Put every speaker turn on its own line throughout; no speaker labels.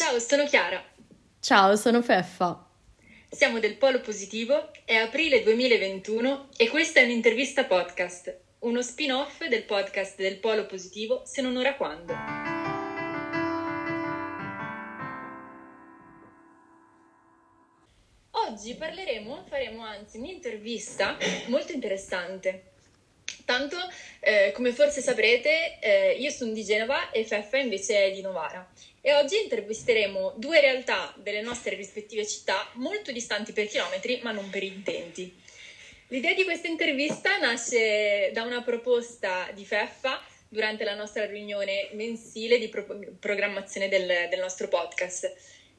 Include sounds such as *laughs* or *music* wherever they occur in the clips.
Ciao, sono Chiara.
Ciao, sono Feffa.
Siamo del Polo Positivo, è aprile 2021 e questa è un'intervista podcast, uno spin-off del podcast del Polo Positivo Se non ora quando. Oggi parleremo, faremo anzi un'intervista molto interessante. Tanto, eh, come forse saprete, eh, io sono di Genova e Feffa invece è di Novara e oggi intervisteremo due realtà delle nostre rispettive città molto distanti per chilometri ma non per intenti. L'idea di questa intervista nasce da una proposta di Feffa durante la nostra riunione mensile di pro- programmazione del, del, nostro podcast.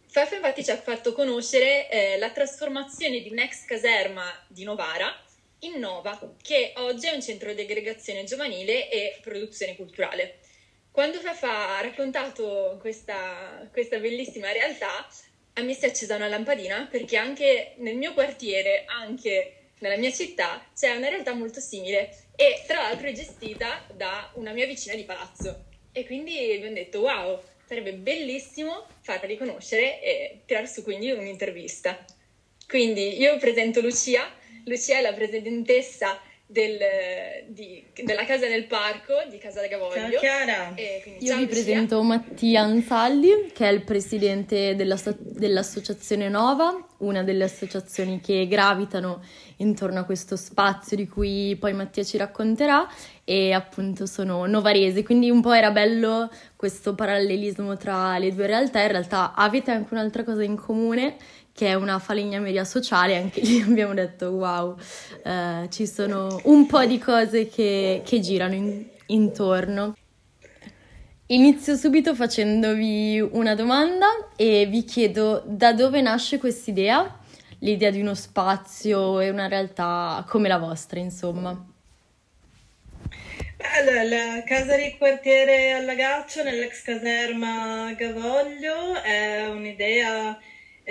Feffa infatti ci ha fatto conoscere eh, la trasformazione di un'ex caserma di Novara in Nova, che oggi è un centro di aggregazione giovanile e produzione culturale. Quando Fafa ha raccontato questa, questa bellissima realtà, a me si è accesa una lampadina perché anche nel mio quartiere, anche nella mia città, c'è una realtà molto simile e tra l'altro è gestita da una mia vicina di palazzo. E quindi abbiamo detto wow, sarebbe bellissimo farla riconoscere e tirar su quindi un'intervista. Quindi io presento Lucia, Lucia è la presidentessa del, di, della casa nel parco di Casa Gavoglio.
Ciao Chiara!
Io ciao vi Lucia. presento Mattia Ansaldi, che è il presidente della, dell'associazione Nova, una delle associazioni che gravitano intorno a questo spazio di cui poi Mattia ci racconterà e appunto sono novarese, quindi un po' era bello questo parallelismo tra le due realtà, in realtà avete anche un'altra cosa in comune che è una falegnameria sociale, anche lì *laughs* abbiamo detto wow, eh, ci sono un po' di cose che, che girano in, intorno. Inizio subito facendovi una domanda e vi chiedo da dove nasce quest'idea, l'idea di uno spazio e una realtà come la vostra, insomma.
Allora, la casa di quartiere Allagaccio nell'ex caserma Gavoglio è un'idea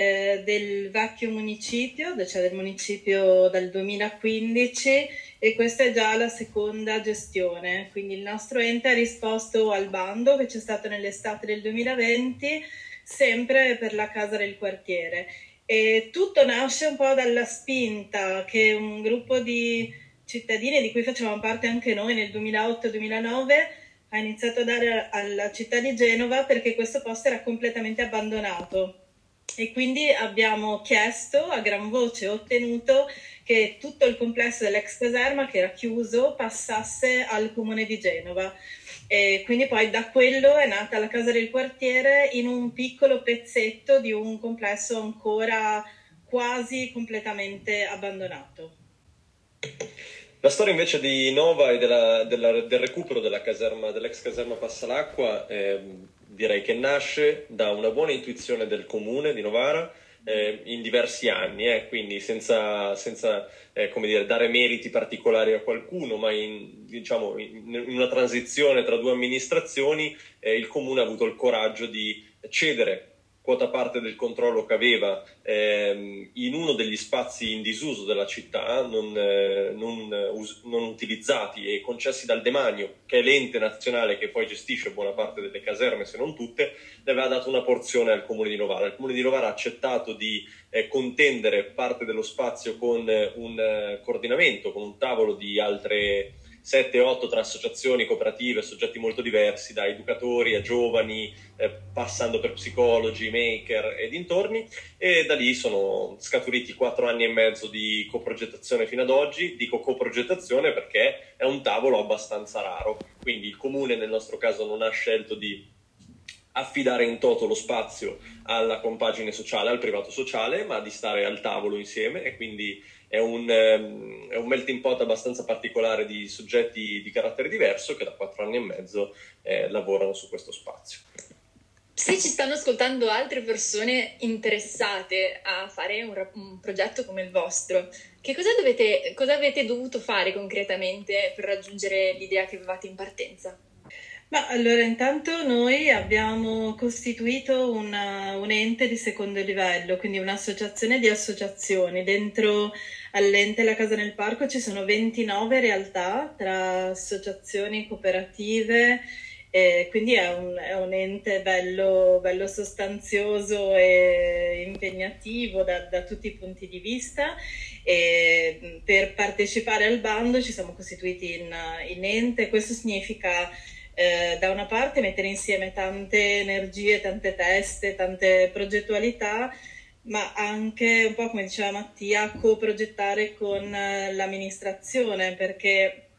eh, del vecchio municipio, cioè del municipio dal 2015 e questa è già la seconda gestione, quindi il nostro ente ha risposto al bando che c'è stato nell'estate del 2020 sempre per la casa del quartiere. E tutto nasce un po' dalla spinta che un gruppo di cittadini di cui facevamo parte anche noi nel 2008-2009 ha iniziato a dare alla città di Genova perché questo posto era completamente abbandonato e quindi abbiamo chiesto a gran voce, ottenuto che tutto il complesso dell'ex caserma che era chiuso passasse al comune di Genova. E quindi poi da quello è nata la casa del quartiere in un piccolo pezzetto di un complesso ancora quasi completamente abbandonato.
La storia invece di Nova e della, della, del recupero della caserma, dell'ex caserma Passalacqua eh, direi che nasce da una buona intuizione del comune di Novara eh, in diversi anni, eh, quindi senza, senza eh, dire, dare meriti particolari a qualcuno, ma in, diciamo, in, una transizione tra due amministrazioni eh, il comune ha avuto il coraggio di cedere quota parte del controllo che aveva ehm, in uno degli spazi in disuso della città, non, eh, non, us- non, utilizzati e concessi dal Demanio, che è l'ente nazionale che poi gestisce buona parte delle caserme, se non tutte, ne aveva dato una porzione al comune di Novara. Il comune di Novara ha accettato di eh, contendere parte dello spazio con eh, un eh, coordinamento, con un tavolo di altre 7-8 tra associazioni, cooperative, soggetti molto diversi, da educatori a giovani, eh, passando per psicologi, maker e dintorni, e da lì sono scaturiti 4 anni e mezzo di coprogettazione fino ad oggi. Dico coprogettazione perché è un tavolo abbastanza raro, quindi il comune nel nostro caso non ha scelto di affidare in toto lo spazio alla compagine sociale, al privato sociale, ma di stare al tavolo insieme e quindi è un, ehm, è un, melting pot abbastanza particolare di soggetti di carattere diverso che da quattro anni e mezzo eh, lavorano su questo spazio.
Se ci stanno ascoltando altre persone interessate a fare un, un progetto come il vostro, che cosa, dovete, cosa avete dovuto fare concretamente per raggiungere l'idea che avevate in partenza?
Ma allora, intanto noi abbiamo costituito una, un ente di secondo livello, quindi un'associazione di associazioni. Dentro all'ente La Casa nel Parco ci sono 29 realtà tra associazioni, cooperative E quindi è un, è un ente bello, bello, sostanzioso e impegnativo da, da, tutti i punti di vista e per partecipare al bando ci siamo costituiti in, in ente, questo significa eh, da una parte mettere insieme tante energie, tante teste, tante progettualità, ma anche un po' come diceva Mattia, co-progettare con eh, l'amministrazione perché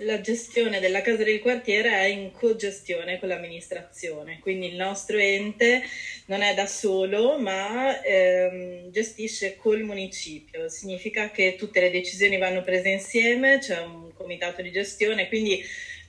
la gestione della casa del quartiere è in co-gestione con l'amministrazione, quindi il nostro ente non è da solo, ma ehm, gestisce col municipio. Significa che tutte le decisioni vanno prese insieme, c'è un comitato di gestione, quindi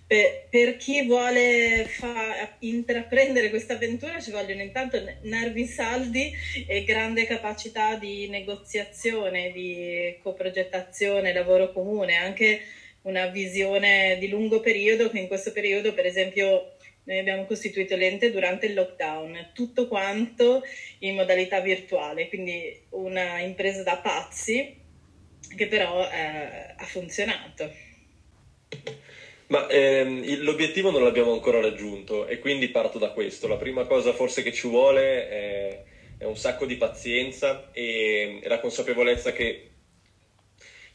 per, per chi vuole fa, intraprendere questa avventura ci vogliono intanto nervi saldi e grande capacità di negoziazione, di coprogettazione, lavoro comune, anche una visione di lungo periodo che in questo periodo per esempio noi abbiamo costituito l'ente durante il lockdown, tutto quanto in modalità virtuale, quindi una impresa da pazzi che però eh, ha funzionato.
Ma ehm, l'obiettivo non l'abbiamo ancora raggiunto e quindi parto da questo. La prima cosa forse che ci vuole è, è un sacco di pazienza e, la consapevolezza che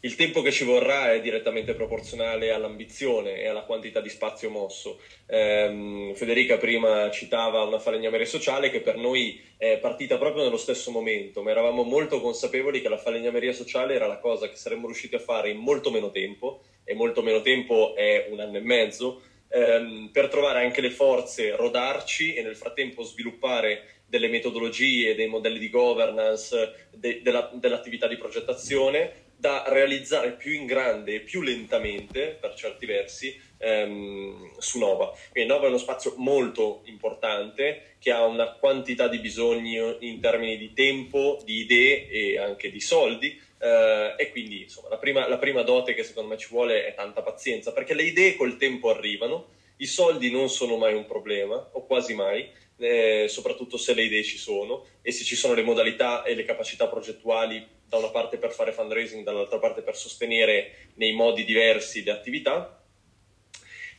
il tempo che ci vorrà è direttamente proporzionale all'ambizione e alla quantità di spazio mosso. Eh, Federica prima citava una falegnameria sociale che per noi è partita proprio nello stesso momento, ma eravamo molto consapevoli che la falegnameria sociale era la cosa che saremmo riusciti a fare in molto meno tempo, e molto meno tempo è un anno e mezzo, ehm, per trovare anche le forze, rodarci e nel frattempo sviluppare delle metodologie, dei modelli di governance, de- della- dell'attività di progettazione da realizzare più in grande e più lentamente, per certi versi, ehm, su Nova. Quindi Nova è uno spazio molto importante che ha una quantità di bisogni in termini di tempo, di idee e anche di soldi. Eh, e quindi insomma, la prima, la prima dote che secondo me ci vuole è tanta pazienza, perché le idee col tempo arrivano, i soldi non sono mai un problema, o quasi mai, eh, soprattutto se le idee ci sono e se ci sono le modalità e le capacità progettuali da una parte per fare fundraising, dall'altra parte per sostenere nei modi diversi le attività.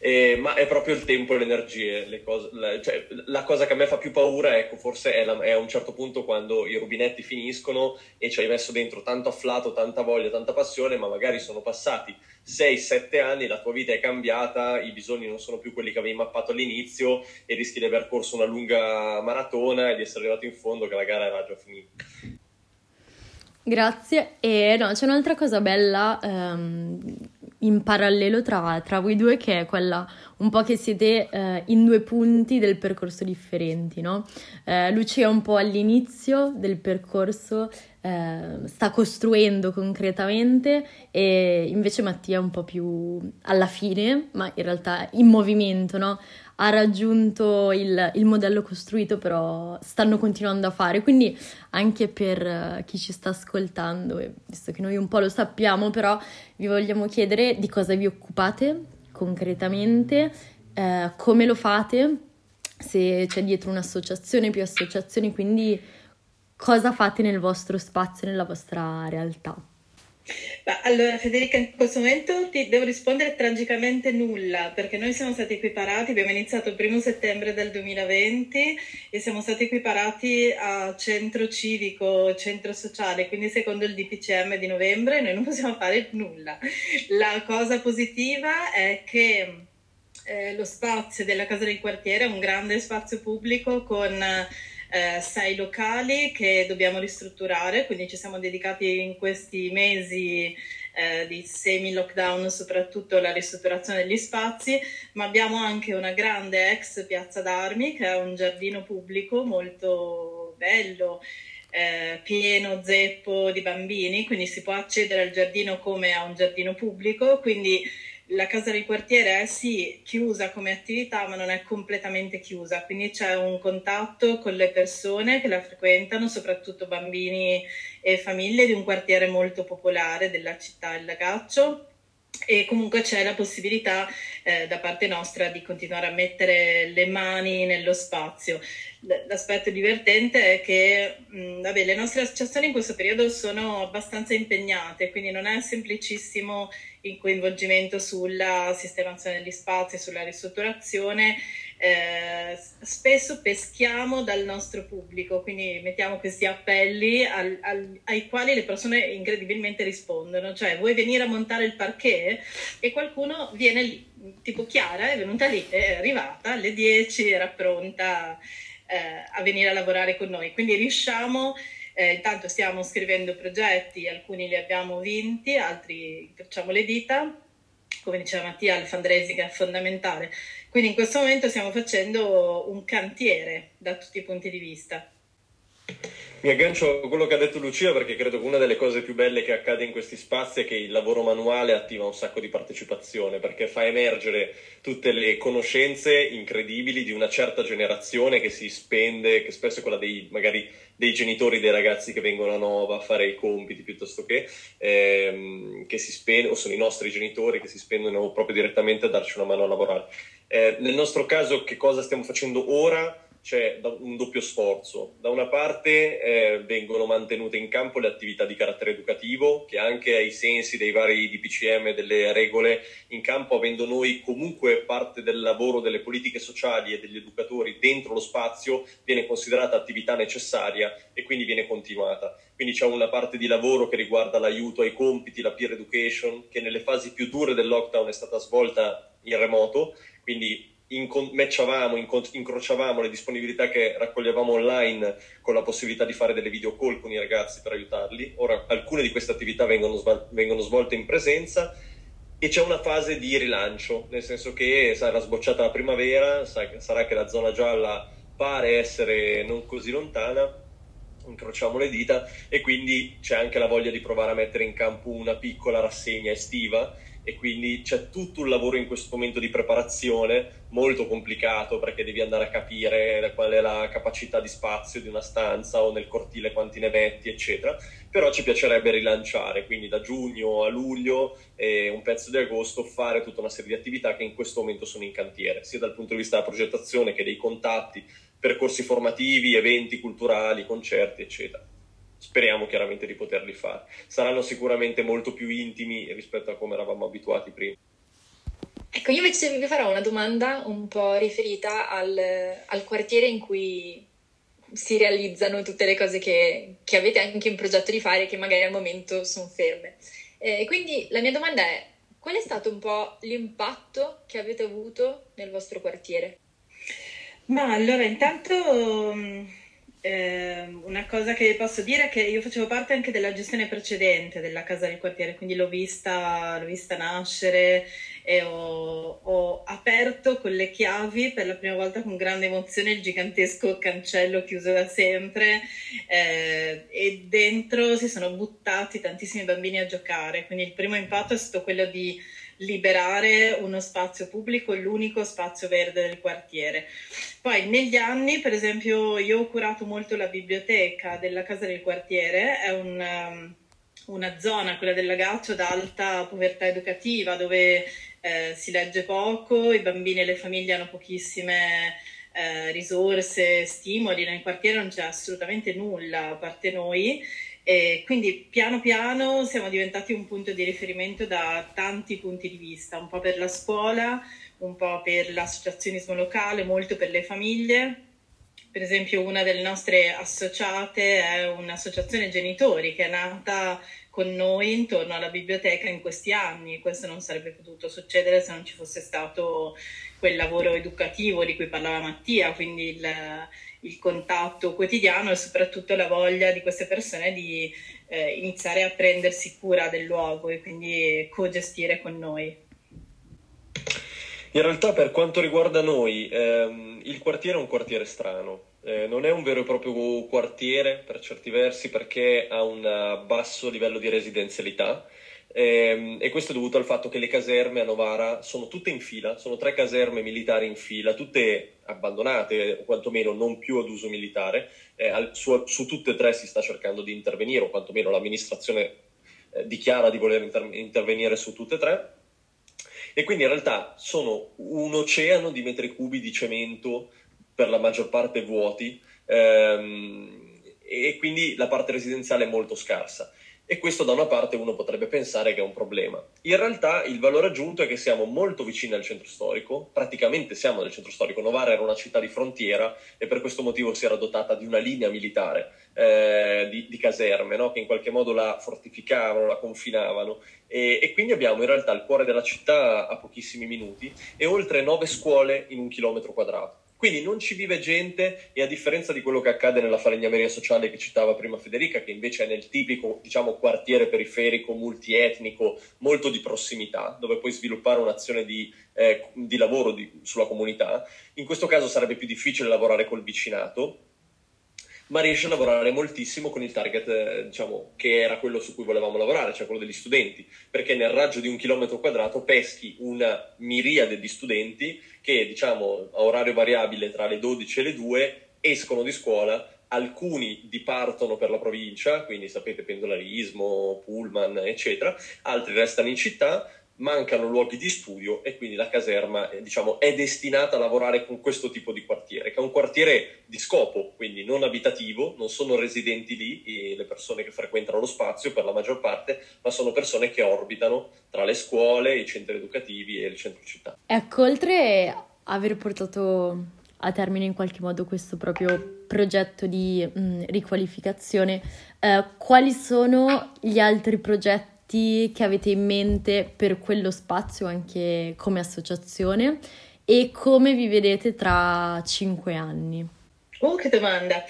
Eh, ma è proprio il tempo e le energie. Cose, la, cioè, la, cosa che a me fa più paura, ecco, forse è, la, è, a un certo punto quando i rubinetti finiscono e ci hai messo dentro tanto afflato, tanta voglia, tanta passione, ma magari sono passati 6-7 anni, la tua vita è cambiata, i bisogni non sono più quelli che avevi mappato all'inizio e rischi di aver corso una lunga maratona e di essere arrivato in fondo che la gara era già finita.
Grazie. E no, c'è un'altra cosa bella um, in parallelo tra, tra, voi due che è quella un po' che siete uh, in due punti del percorso differenti, no? Uh, Lucia è un po' all'inizio del percorso, uh, sta costruendo concretamente e invece Mattia è un po' più alla fine, ma in realtà in movimento, no? Ha raggiunto il, il, modello costruito, però stanno continuando a fare. Quindi anche per uh, chi ci sta ascoltando, visto che noi un po' lo sappiamo, però vi vogliamo chiedere di cosa vi occupate concretamente, uh, come lo fate, se c'è dietro un'associazione, più associazioni, quindi cosa fate nel vostro spazio, nella vostra realtà.
Ma allora Federica, in questo momento ti devo rispondere tragicamente nulla, perché noi siamo stati equiparati, abbiamo iniziato il primo settembre del 2020 e siamo stati equiparati a centro civico, centro sociale, quindi secondo il DPCM di novembre noi non possiamo fare nulla. La cosa positiva è che eh, lo spazio della Casa del Quartiere è un grande spazio pubblico con eh, sei locali che dobbiamo ristrutturare, quindi ci siamo dedicati in questi mesi eh, di semi-lockdown soprattutto alla ristrutturazione degli spazi, ma abbiamo anche una grande ex piazza d'armi che è un giardino pubblico molto bello. Eh, pieno zeppo di bambini, quindi si può accedere al giardino come a un giardino pubblico, quindi la casa di quartiere è sì chiusa come attività, ma non è completamente chiusa, quindi c'è un contatto con le persone che la frequentano, soprattutto bambini e famiglie di un quartiere molto popolare della città Il Lagaccio e comunque c'è la possibilità eh, da parte nostra di continuare a mettere le mani nello spazio. L'aspetto divertente è che mh, vabbè, le nostre associazioni in questo periodo sono abbastanza impegnate, quindi non è semplicissimo il coinvolgimento sulla sistemazione degli spazi, sulla ristrutturazione, eh, spesso peschiamo dal nostro pubblico, quindi mettiamo questi appelli al, al, ai quali le persone incredibilmente rispondono, cioè vuoi venire a montare il parquet? E qualcuno viene lì, tipo Chiara è venuta lì, è arrivata alle 10, era pronta eh, a venire a lavorare con noi, quindi riusciamo... Eh, intanto stiamo scrivendo progetti, alcuni li abbiamo vinti, altri facciamo le dita. Come diceva Mattia, il fundraising è fondamentale. Quindi in questo momento stiamo facendo un cantiere da tutti i punti di vista.
Mi aggancio a quello che ha detto Lucia perché credo che una delle cose più belle che accade in questi spazi è che il lavoro manuale attiva un sacco di partecipazione perché fa emergere tutte le conoscenze incredibili di una certa generazione che si spende, che spesso è quella dei magari dei genitori dei ragazzi che vengono a Nova a fare i compiti piuttosto che, ehm, che si spendono, o sono i nostri genitori che si spendono proprio direttamente a darci una mano a lavorare. Eh, nel nostro caso che cosa stiamo facendo ora? C'è un doppio sforzo. Da una parte eh, vengono mantenute in campo le attività di carattere educativo, che anche ai sensi dei vari DPCM e delle regole in campo, avendo noi comunque parte del lavoro delle politiche sociali e degli educatori dentro lo spazio, viene considerata attività necessaria e quindi viene continuata. Quindi c'è una parte di lavoro che riguarda l'aiuto ai compiti, la peer education, che nelle fasi più dure del lockdown è stata svolta in remoto, quindi matchavamo, incrociavamo le disponibilità che raccoglievamo online con la possibilità di fare delle video call con i ragazzi per aiutarli. Ora alcune di queste attività vengono, vengono svolte in presenza e c'è una fase di rilancio, nel senso che sarà sbocciata la primavera, sarà che la zona gialla pare essere non così lontana, incrociamo le dita e quindi c'è anche la voglia di provare a mettere in campo una piccola rassegna estiva e quindi c'è tutto un lavoro in questo momento di preparazione molto complicato perché devi andare a capire qual è la capacità di spazio di una stanza o nel cortile quanti ne metti eccetera. Però ci piacerebbe rilanciare quindi da giugno a luglio e un pezzo di agosto fare tutta una serie di attività che in questo momento sono in cantiere sia dal punto di vista della progettazione che dei contatti percorsi formativi eventi culturali concerti eccetera speriamo chiaramente di poterli fare. Saranno sicuramente molto più intimi rispetto a come eravamo abituati prima.
Ecco, io invece vi farò una domanda un po' riferita al, al quartiere in cui si realizzano tutte le cose che, che, avete anche in progetto di fare che magari al momento sono ferme. Eh, quindi la mia domanda è, qual è stato un po' l'impatto che avete avuto nel vostro quartiere?
Ma allora, intanto eh, una cosa che posso dire è che io facevo parte anche della gestione precedente della casa del quartiere, quindi l'ho vista, l'ho vista nascere e ho, ho, aperto con le chiavi per la prima volta con grande emozione il gigantesco cancello chiuso da sempre eh, e dentro si sono buttati tantissimi bambini a giocare, quindi il primo impatto è stato quello di liberare uno spazio pubblico, l'unico spazio verde del quartiere. Poi negli anni, per esempio, io ho curato molto la biblioteca della casa del quartiere, è un, um, una zona, quella del Lagaccio, ad alta povertà educativa, dove eh, si legge poco, i bambini e le famiglie hanno pochissime eh, risorse, stimoli, nel quartiere non c'è assolutamente nulla a parte noi e quindi piano piano siamo diventati un punto di riferimento da tanti punti di vista, un po' per la scuola, un po' per l'associazionismo locale, molto per le famiglie. Per esempio una delle nostre associate è un'associazione genitori che è nata con noi intorno alla biblioteca in questi anni. Questo non sarebbe potuto succedere se non ci fosse stato quel lavoro educativo di cui parlava Mattia, quindi il, il contatto quotidiano e soprattutto la voglia di queste persone di eh, iniziare a prendersi cura del luogo e quindi co-gestire con noi.
In realtà per quanto riguarda noi, ehm, il quartiere è un quartiere strano, eh, non è un vero e proprio quartiere per certi versi perché ha un basso livello di residenzialità, e, ehm, e questo è dovuto al fatto che le caserme a Novara sono tutte in fila, sono tre caserme militari in fila, tutte abbandonate o quantomeno non più ad uso militare. Eh, al, su, su, tutte e tre si sta cercando di intervenire, o quantomeno l'amministrazione eh, dichiara di voler inter- intervenire su tutte e tre. E quindi in realtà sono un oceano di metri cubi di cemento, per la maggior parte vuoti, ehm, e quindi la parte residenziale è molto scarsa. E questo da una parte uno potrebbe pensare che è un problema. In realtà il valore aggiunto è che siamo molto vicini al centro storico, praticamente siamo nel centro storico, Novara era una città di frontiera e per questo motivo si era dotata di una linea militare eh, di, di, caserme no? che in qualche modo la fortificavano, la confinavano e, e, quindi abbiamo in realtà il cuore della città a pochissimi minuti e oltre nove scuole in un chilometro quadrato. Quindi non ci vive gente e a differenza di quello che accade nella falegnameria sociale che citava prima Federica, che invece è nel tipico diciamo, quartiere periferico, multietnico, molto di prossimità, dove puoi sviluppare un'azione di, eh, di lavoro di, sulla comunità, in questo caso sarebbe più difficile lavorare col vicinato, ma riesce a lavorare moltissimo con il target, eh, diciamo, che era quello su cui volevamo lavorare, cioè quello degli studenti, perché nel raggio di un chilometro quadrato peschi una miriade di studenti che, diciamo, a orario variabile tra le 12 e le 2 escono di scuola, alcuni dipartono per la provincia, quindi sapete pendolarismo, pullman, eccetera, altri restano in città, mancano luoghi di studio e quindi la caserma eh, diciamo, è destinata a lavorare con questo tipo di quartiere, che è un quartiere di scopo, quindi non abitativo, non sono residenti lì le persone che frequentano lo spazio per la maggior parte, ma sono persone che orbitano tra le scuole, i centri educativi e il centro città.
Ecco, oltre aver portato a termine in qualche modo questo proprio progetto di mh, riqualificazione, eh, quali sono gli altri progetti progetti che avete in mente per quello spazio anche come associazione e come vi vedete tra cinque anni?
Oh, che domanda!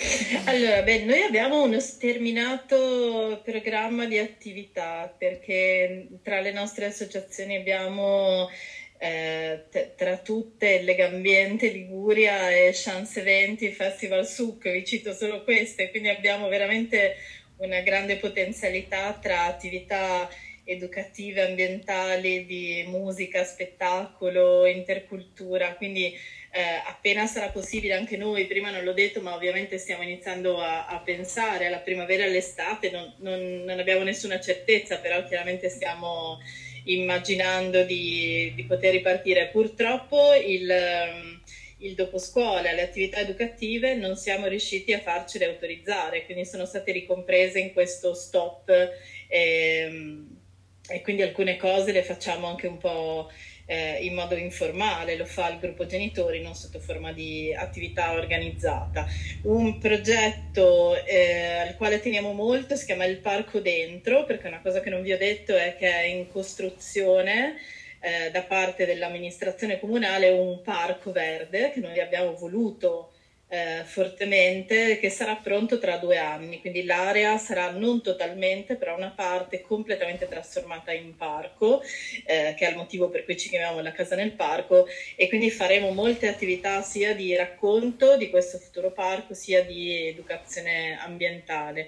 Allora, beh, noi abbiamo uno sterminato programma di attività perché tra le nostre associazioni abbiamo eh, t- tra tutte Legambiente Liguria e Chance Eventi Festival Suc, vi cito solo queste, quindi abbiamo veramente una grande potenzialità tra attività educative, ambientali, di musica, spettacolo, intercultura, quindi eh, appena sarà possibile anche noi, prima non l'ho detto, ma ovviamente stiamo iniziando a, a pensare alla primavera e all'estate, non, non, non, abbiamo nessuna certezza, però chiaramente stiamo immaginando di, di poter ripartire. Purtroppo il il dopo scuola, le attività educative non siamo riusciti a farcele autorizzare, quindi sono state ricomprese in questo stop e, ehm, e quindi alcune cose le facciamo anche un po' eh, in modo informale, lo fa il gruppo genitori, non sotto forma di attività organizzata. Un progetto eh, al quale teniamo molto si chiama Il Parco Dentro, perché una cosa che non vi ho detto è che è in costruzione eh, da parte dell'amministrazione comunale un parco verde che noi abbiamo voluto eh, fortemente, che sarà pronto tra due anni, quindi l'area sarà non totalmente, però una parte completamente trasformata in parco, eh, che è il motivo per cui ci chiamiamo la casa nel parco, e quindi faremo molte attività sia di racconto di questo futuro parco, sia di educazione ambientale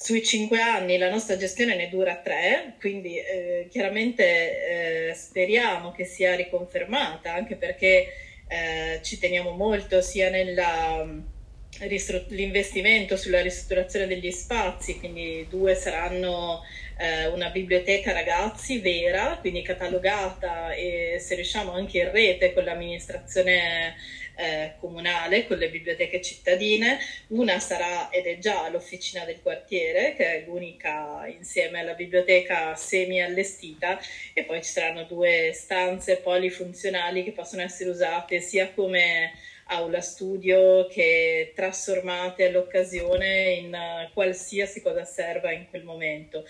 sui cinque anni la nostra gestione ne dura tre, quindi eh, chiaramente eh, speriamo che sia riconfermata, anche perché eh, ci teniamo molto sia nell'investimento sulla ristrutturazione degli spazi, quindi due saranno eh, una biblioteca ragazzi vera, quindi catalogata e se riusciamo anche in rete con l'amministrazione eh, comunale con le biblioteche cittadine, una sarà ed è già l'officina del quartiere, che è l'unica insieme alla biblioteca semi allestita, e poi ci saranno due stanze polifunzionali che possono essere usate sia come aula studio che trasformate all'occasione in qualsiasi cosa serva in quel momento.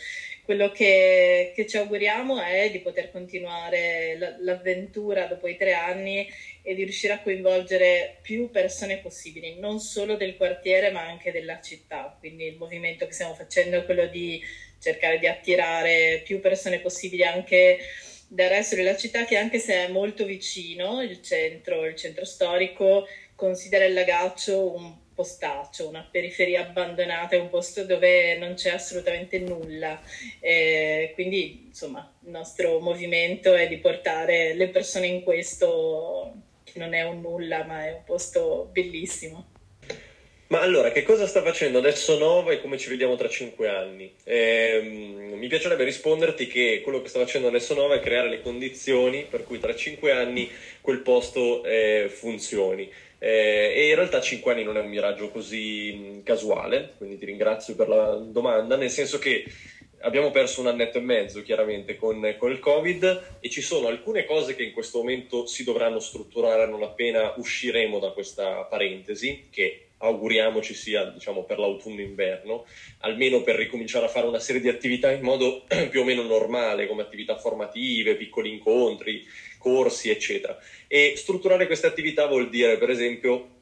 Quello che, che ci auguriamo è di poter continuare l'avventura dopo i tre anni e di riuscire a coinvolgere più persone possibili, non solo del quartiere ma anche della città. Quindi il movimento che stiamo facendo è quello di cercare di attirare più persone possibili anche dal resto della città che anche se è molto vicino il centro, il centro storico, considera il lagaccio un postaccio, una periferia abbandonata, è un posto dove non c'è assolutamente nulla. Eh, quindi, insomma, il nostro movimento è di portare le persone in questo, che non è un nulla, ma è un posto bellissimo.
Ma allora, che cosa sta facendo adesso Nova e come ci vediamo tra cinque anni? Eh, mi piacerebbe risponderti che quello che sta facendo adesso Nova è creare le condizioni per cui tra cinque anni quel posto eh, funzioni. Eh, e in realtà 5 anni non è un miraggio così casuale, quindi ti ringrazio per la domanda, nel senso che abbiamo perso un annetto e mezzo chiaramente con, con, il Covid e ci sono alcune cose che in questo momento si dovranno strutturare non appena usciremo da questa parentesi, che auguriamo ci sia diciamo, per l'autunno-inverno, almeno per ricominciare a fare una serie di attività in modo *clears throat* più o meno normale, come attività formative, piccoli incontri, corsi, eccetera. E strutturare queste attività vuol dire, per esempio,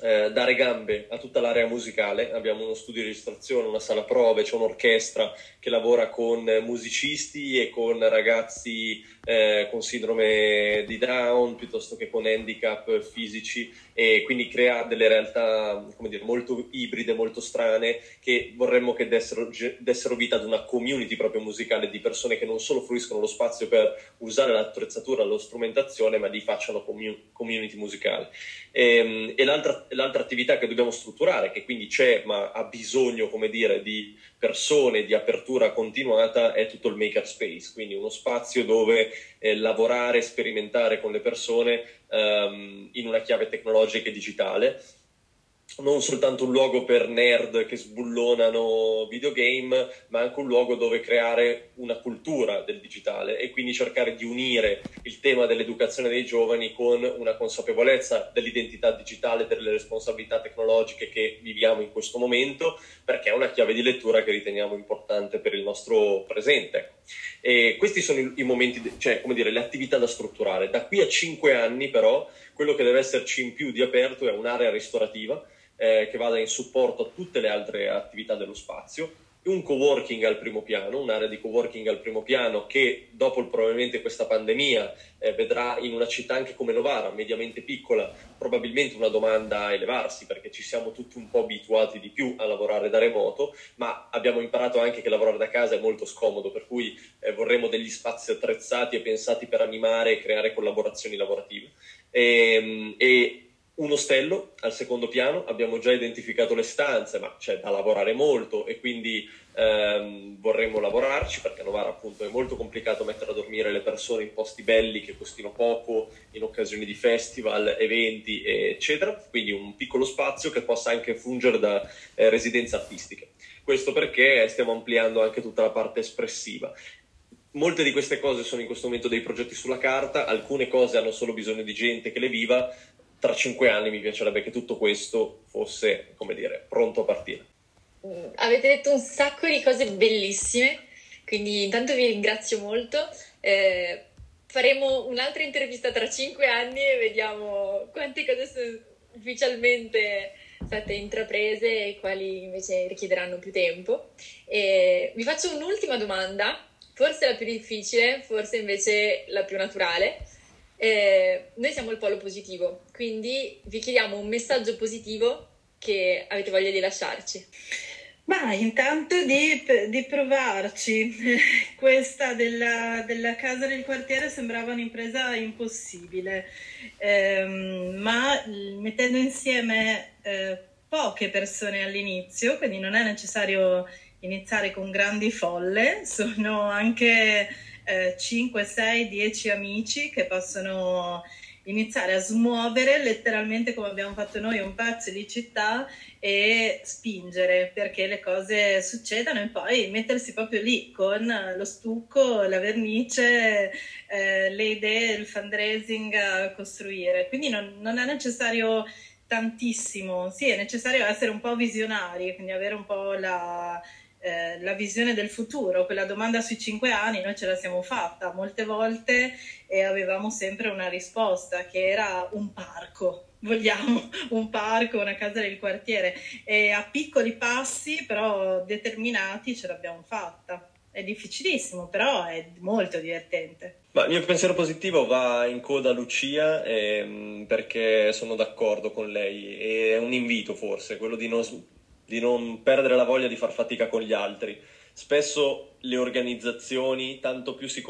eh, dare gambe a tutta l'area musicale. Abbiamo uno studio di registrazione, una sala prove, c'è un'orchestra che lavora con musicisti e con ragazzi eh, con sindrome di Down piuttosto che con handicap fisici e quindi crea delle realtà dire, molto ibride, molto strane che vorremmo che dessero, dessero, vita ad una community proprio musicale di persone che non solo fruiscono lo spazio per usare l'attrezzatura, lo strumentazione, ma di facciano community musicale. E, ehm, e l'altra, l'altra attività che dobbiamo strutturare, che quindi c'è ma ha bisogno come dire, di persone, di apertura continuata, è tutto il makerspace, quindi uno spazio dove eh, lavorare, sperimentare con le persone um, in una chiave tecnologica e digitale. Non soltanto un luogo per nerd che sbullonano videogame, ma anche un luogo dove creare una cultura del digitale e quindi cercare di unire il tema dell'educazione dei giovani con una consapevolezza dell'identità digitale, delle responsabilità tecnologiche che viviamo in questo momento, perché è una chiave di lettura che riteniamo importante per il nostro presente. E questi sono i, momenti, cioè come dire, le attività da strutturare. Da qui a cinque anni però quello che deve esserci in più di aperto è un'area ristorativa eh, che vada in supporto a tutte le altre attività dello spazio, un coworking al primo piano, un'area di coworking al primo piano che dopo probabilmente questa pandemia eh, vedrà in una città anche come Novara, mediamente piccola, probabilmente una domanda a elevarsi perché ci siamo tutti un po' abituati di più a lavorare da remoto, ma abbiamo imparato anche che lavorare da casa è molto scomodo, per cui eh, vorremmo degli spazi attrezzati e pensati per animare e creare collaborazioni lavorative. E, ehm, e un ostello al secondo piano, abbiamo già identificato le stanze, ma c'è da lavorare molto e quindi ehm, vorremmo lavorarci perché a Novara appunto è molto complicato mettere a dormire le persone in posti belli che costino poco, in occasioni di festival, eventi eccetera, quindi un piccolo spazio che possa anche fungere da eh, residenze artistiche. Questo perché stiamo ampliando anche tutta la parte espressiva molte di queste cose sono in questo momento dei progetti sulla carta, alcune cose hanno solo bisogno di gente che le viva, tra cinque anni mi piacerebbe che tutto questo fosse, come dire, pronto a partire.
Mm, avete detto un sacco di cose bellissime, quindi intanto vi ringrazio molto. Eh, faremo un'altra intervista tra cinque anni e vediamo quante cose sono ufficialmente state intraprese e quali invece richiederanno più tempo. E vi faccio un'ultima domanda, forse la più difficile, forse invece la più naturale. Eh, noi siamo il polo positivo, quindi vi chiediamo un messaggio positivo che avete voglia di lasciarci.
Ma intanto di, di provarci. *laughs* Questa della, della, casa del quartiere sembrava un'impresa impossibile, eh, ma mettendo insieme eh, poche persone all'inizio, quindi non è necessario iniziare con grandi folle, *laughs* sono anche eh, 5, 6, 10 amici che possono iniziare a smuovere letteralmente come abbiamo fatto noi un pezzo di città e spingere perché le cose succedano e poi mettersi proprio lì con lo stucco, la vernice, eh, le idee, il fundraising a costruire. Quindi non, non è necessario tantissimo, sì è necessario essere un po' visionari, quindi avere un po' la eh, la visione del futuro, quella domanda sui cinque anni noi ce la siamo fatta molte volte e avevamo sempre una risposta che era un parco. *laughs* Vogliamo un parco, una casa del quartiere e a piccoli passi però determinati ce l'abbiamo fatta. È difficilissimo, però è molto divertente.
Ma il mio pensiero positivo va in coda a Lucia ehm, perché sono d'accordo con lei. È un invito forse, quello di non di non perdere la voglia di far fatica con gli altri. Spesso le organizzazioni tanto più si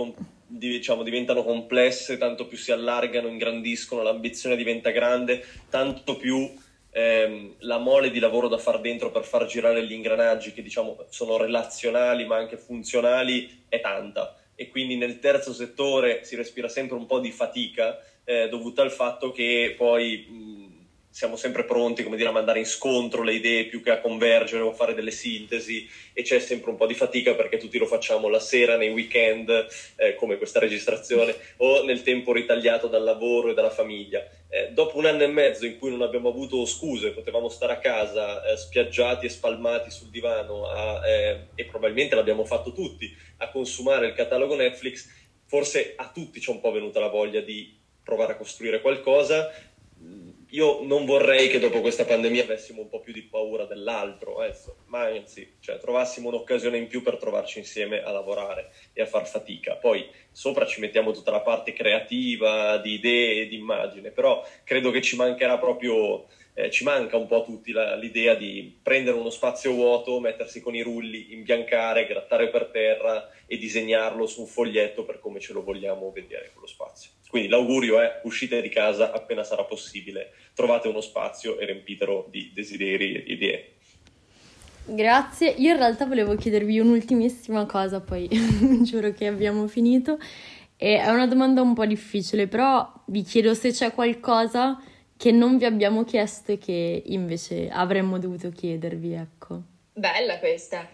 diciamo, diventano complesse, tanto più si allargano, ingrandiscono, l'ambizione diventa grande, tanto più ehm, la mole di lavoro da far dentro per far girare gli ingranaggi che diciamo sono relazionali ma anche funzionali è tanta e quindi nel terzo settore si respira sempre un po' di fatica eh, dovuta al fatto che poi siamo sempre pronti, dire, a mandare in scontro le idee più che a convergere o a fare delle sintesi e c'è sempre un po' di fatica perché tutti lo facciamo la sera, nei weekend, eh, come questa registrazione, o nel tempo ritagliato dal lavoro e dalla famiglia. Eh, dopo un anno e mezzo in cui non abbiamo avuto scuse, potevamo stare a casa eh, spiaggiati e spalmati sul divano a, eh, e probabilmente l'abbiamo fatto tutti a consumare il catalogo Netflix, forse a tutti c'è un po' venuta la voglia di provare a costruire qualcosa. Io non vorrei che dopo questa pandemia avessimo un po' più di paura dell'altro, eh, ma anzi, cioè, trovassimo un'occasione in più per trovarci insieme a lavorare e a far fatica. Poi sopra ci mettiamo tutta la parte creativa, di idee, di immagine, però credo che ci mancherà proprio eh, ci manca un po' a tutti la, l'idea di prendere uno spazio vuoto, mettersi con i rulli, imbiancare, grattare per terra e disegnarlo su un foglietto per come ce lo vogliamo vedere quello spazio. Quindi l'augurio è uscite di casa appena sarà possibile, trovate uno spazio e riempitelo di desideri e idee.
Grazie, io in realtà volevo chiedervi un'ultimissima cosa, poi *laughs* giuro che abbiamo finito. E è una domanda un po' difficile, però vi chiedo se c'è qualcosa che non vi abbiamo chiesto e che invece avremmo dovuto chiedervi, ecco.
Bella questa.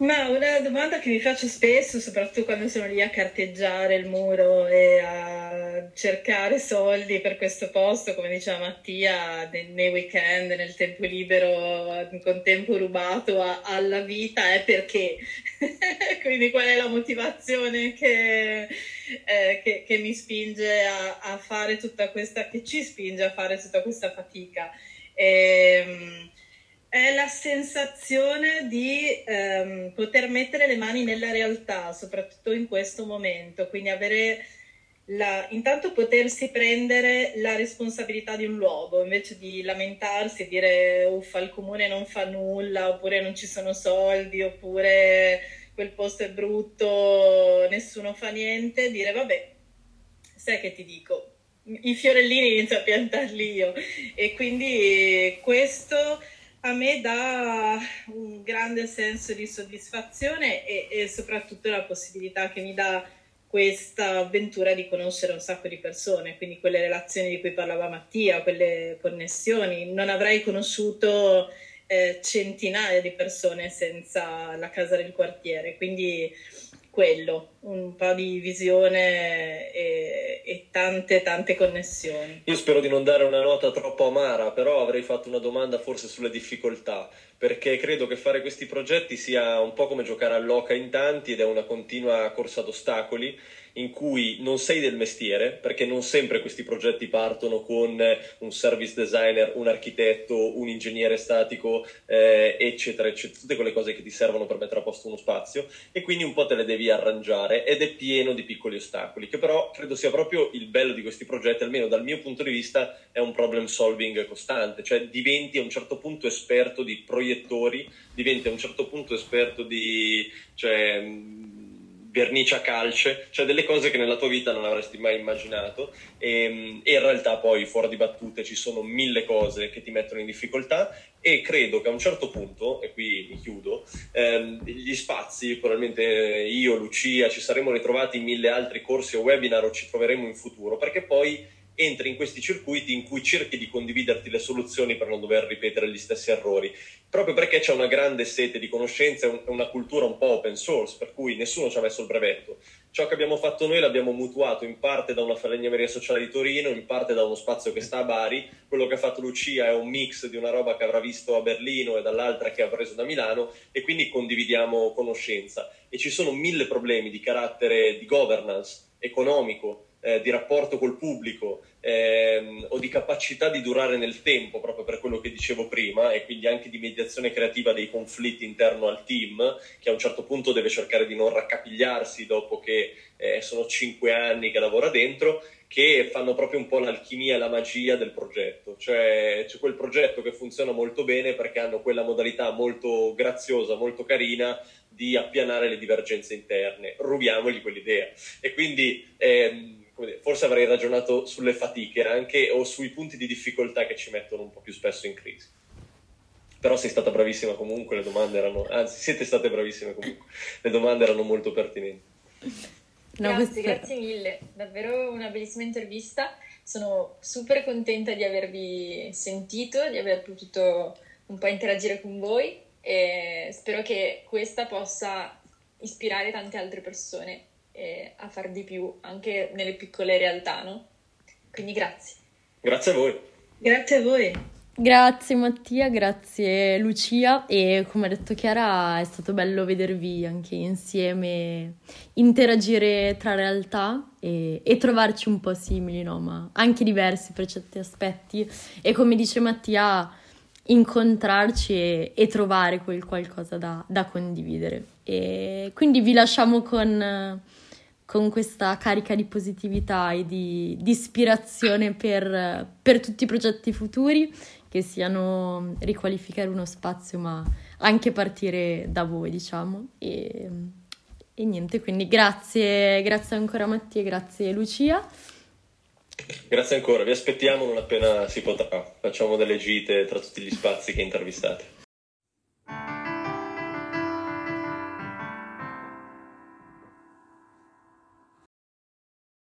Ma una domanda che mi faccio spesso, soprattutto quando sono lì a carteggiare il muro e a cercare soldi per questo posto, come diceva Mattia, nei weekend, nel tempo libero, con tempo rubato a, alla vita, è perché. *laughs* Quindi qual è la motivazione che, eh, che, che mi spinge a, a, fare tutta questa, che ci spinge a fare tutta questa fatica? E, ehm, è la sensazione di ehm, poter mettere le mani nella realtà, soprattutto in questo momento, quindi avere la, intanto potersi prendere la responsabilità di un luogo invece di lamentarsi e dire uffa il comune non fa nulla oppure non ci sono soldi oppure quel posto è brutto, nessuno fa niente, dire vabbè, sai che ti dico, i fiorellini inizio a piantarli io. E quindi questo a me dà un grande senso di soddisfazione e, e, soprattutto la possibilità che mi dà questa avventura di conoscere un sacco di persone, quindi quelle relazioni di cui parlava Mattia, quelle connessioni. Non avrei conosciuto eh, centinaia di persone senza la casa del quartiere, quindi quello, un po' di visione e, e, tante tante connessioni.
Io spero di non dare una nota troppo amara, però avrei fatto una domanda forse sulle difficoltà, perché credo che fare questi progetti sia un po' come giocare all'oca in tanti ed è una continua corsa d'ostacoli in cui non sei del mestiere, perché non sempre questi progetti partono con un service designer, un architetto, un ingegnere statico, eh, eccetera, eccetera, tutte quelle cose che ti servono per mettere a posto uno spazio e quindi un po' te le devi arrangiare ed è pieno di piccoli ostacoli, che però credo sia proprio il bello di questi progetti, almeno dal mio punto di vista è un problem solving costante, cioè diventi a un certo punto esperto di proiettori, diventi a un certo punto esperto di... Cioè, vernice a calce, cioè delle cose che nella tua vita non avresti mai immaginato. E, e, in realtà poi fuori di battute ci sono mille cose che ti mettono in difficoltà e credo che a un certo punto, e qui mi chiudo, ehm, gli spazi, probabilmente io, Lucia, ci saremmo ritrovati in mille altri corsi o webinar o ci troveremo in futuro, perché poi entri in questi circuiti in cui cerchi di condividerti le soluzioni per non dover ripetere gli stessi errori, proprio perché c'è una grande sete di conoscenza e una cultura un po' open source, per cui nessuno ci ha messo il brevetto. Ciò che abbiamo fatto noi l'abbiamo mutuato in parte da una falegnameria sociale di Torino, in parte da uno spazio che sta a Bari, quello che ha fatto Lucia è un mix di una roba che avrà visto a Berlino e dall'altra che ha preso da Milano e quindi condividiamo conoscenza. E ci sono mille problemi di carattere di governance economico, eh, di rapporto col pubblico ehm, o di capacità di durare nel tempo, proprio per quello che dicevo prima, e quindi anche di mediazione creativa dei conflitti interno al team, che a un certo punto deve cercare di non raccapigliarsi dopo che eh, sono cinque anni che lavora dentro, che fanno proprio un po' l'alchimia e la magia del progetto. Cioè c'è quel progetto che funziona molto bene perché hanno quella modalità molto graziosa, molto carina di appianare le divergenze interne. Rubiamogli quell'idea. E quindi... Ehm, forse avrei ragionato sulle fatiche anche o sui punti di difficoltà che ci mettono un po' più spesso in crisi. Però sei stata bravissima comunque, le domande erano, anzi siete state bravissime comunque, le domande erano molto pertinenti.
No, grazie, grazie mille, davvero una bellissima intervista sono super contenta di avervi sentito, di aver potuto un po' interagire con voi e spero che questa possa ispirare tante altre persone eh, a far di più anche nelle piccole realtà, no? Quindi grazie.
Grazie a voi.
Grazie a voi.
Grazie Mattia, grazie Lucia e come ha detto Chiara è stato bello vedervi anche insieme interagire tra realtà e, e trovarci un po' simili, no? ma anche diversi per certi aspetti e come dice Mattia incontrarci e, e trovare quel qualcosa da, da, condividere. E quindi vi lasciamo con, con questa carica di positività e di, di ispirazione per, per tutti i progetti futuri che siano riqualificare uno spazio, ma anche partire da voi, diciamo. E, e niente, quindi grazie, grazie ancora Mattia, grazie Lucia.
Grazie ancora, vi aspettiamo non appena si potrà. Facciamo delle gite tra tutti gli spazi che intervistate.